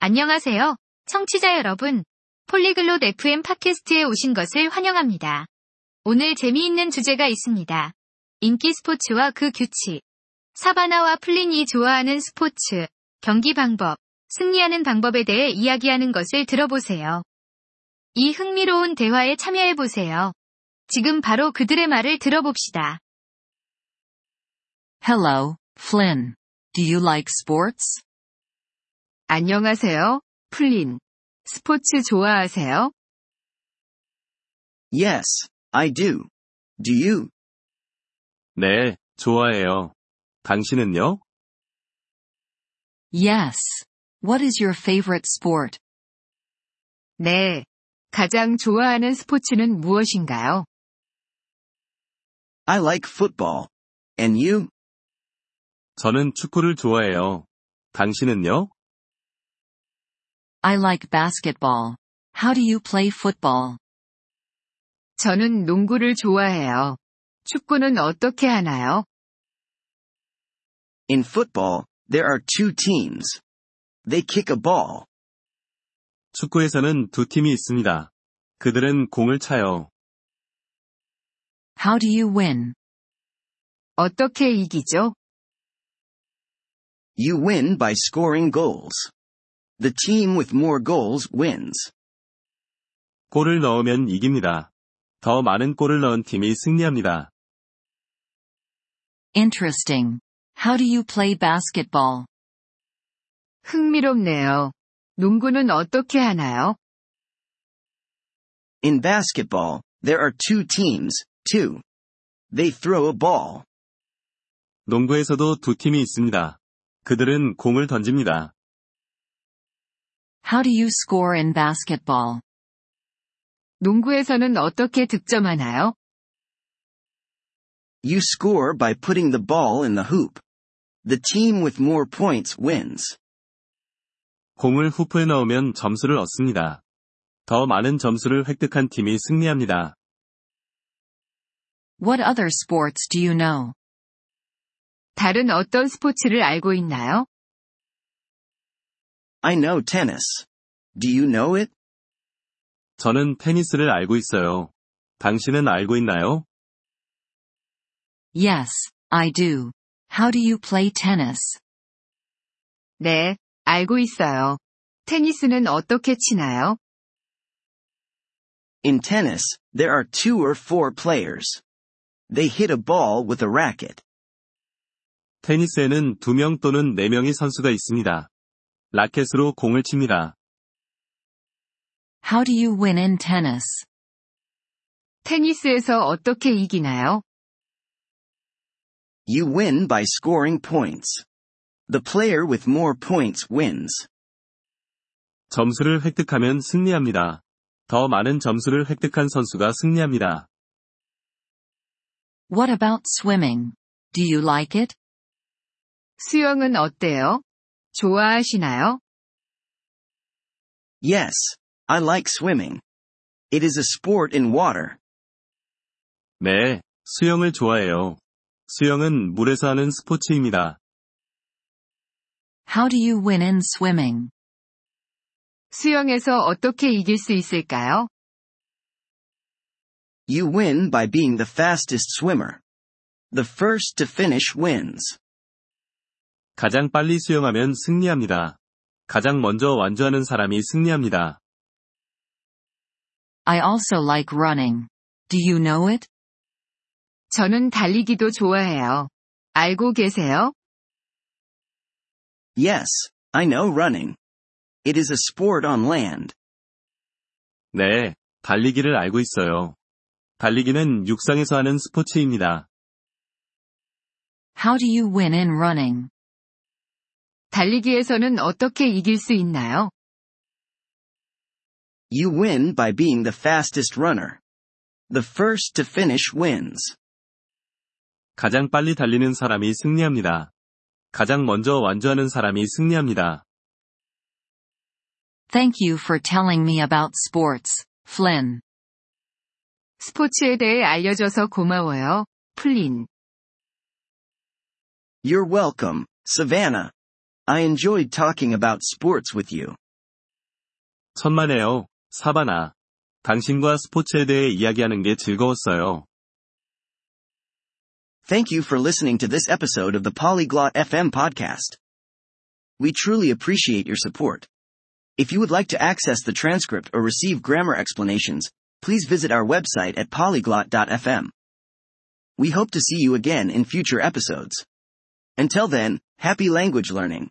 안녕하세요. 청취자 여러분. 폴리글롯 FM 팟캐스트에 오신 것을 환영합니다. 오늘 재미있는 주제가 있습니다. 인기 스포츠와 그 규칙. 사바나와 플린이 좋아하는 스포츠, 경기 방법, 승리하는 방법에 대해 이야기하는 것을 들어보세요. 이 흥미로운 대화에 참여해보세요. 지금 바로 그들의 말을 들어봅시다. Hello, Flynn. Do you like sports? 안녕하세요, 플린. 스포츠 좋아하세요? Yes, I do. Do you? 네, 좋아해요. 당신은요? Yes. What is your favorite sport? 네. 가장 좋아하는 스포츠는 무엇인가요? I like football. And you? 저는 축구를 좋아해요. 당신은요? I like basketball. How do you play football? 저는 농구를 좋아해요. 축구는 어떻게 하나요? In football, there are two teams. They kick a ball. 축구에서는 두 팀이 있습니다. 그들은 공을 차요. How do you win? 어떻게 이기죠? You win by scoring goals. The team with more goals wins. 골을 넣으면 이깁니다. 더 많은 골을 넣은 팀이 승리합니다. Interesting. How do you play basketball? 흥미롭네요. 농구는 어떻게 하나요? In basketball, there are two teams, too. They throw a ball. 농구에서도 두 팀이 있습니다. 그들은 공을 던집니다. How do you score in basketball? 농구에서는 어떻게 득점하나요? You score by putting the ball in the hoop. The team with more points wins. 공을 후프에 넣으면 점수를 얻습니다. 더 많은 점수를 획득한 팀이 승리합니다. What other sports do you know? 다른 어떤 스포츠를 알고 있나요? I know tennis. Do you know it? 저는 테니스를 알고 있어요. 당신은 알고 있나요? Yes, I do. How do you play tennis? 네, 알고 있어요. 테니스는 어떻게 치나요? In tennis, there are two or four players. They hit a ball with a racket. 테니스에는 두 명 또는 네 명의 선수가 있습니다. 라켓으로 공을 칩니다. How do you win in tennis? 테니스에서 어떻게 이기나요? You win by scoring points. The player with more points wins. 점수를 획득하면 승리합니다. 더 많은 점수를 획득한 선수가 승리합니다. What about swimming? Do you like it? 수영은 어때요? 좋아하시나요? Yes, I like swimming. It is a sport in water. 네, 수영을 좋아해요. 수영은 물에서 하는 스포츠입니다. How do you win in swimming? 수영에서 어떻게 이길 수 있을까요? You win by being the fastest swimmer. The first to finish wins. 가장 빨리 수영하면 승리합니다. 가장 먼저 완주하는 사람이 승리합니다. I also like running. Do you know it? 저는 달리기도 좋아해요. 알고 계세요? Yes, I know running. It is a sport on land. 네, 달리기를 알고 있어요. 달리기는 육상에서 하는 스포츠입니다. How do you win in running? 달리기에서는 어떻게 이길 수 있나요? You win by being the fastest runner. The first to finish wins. 가장 빨리 달리는 사람이 승리합니다. 가장 먼저 완주하는 사람이 승리합니다. Thank you for telling me about sports, Flynn. 스포츠에 대해 알려줘서 고마워요, 플린. You're welcome, Savanna. I enjoyed talking about sports with you. 천만에요, 사바나. 당신과 스포츠에 대해 이야기하는 게 즐거웠어요. Thank you for listening to this episode of the Polyglot FM podcast. We truly appreciate your support. If you would like to access the transcript or receive grammar explanations, please visit our website at polyglot.fm. We hope to see you again in future episodes. Until then, happy language learning.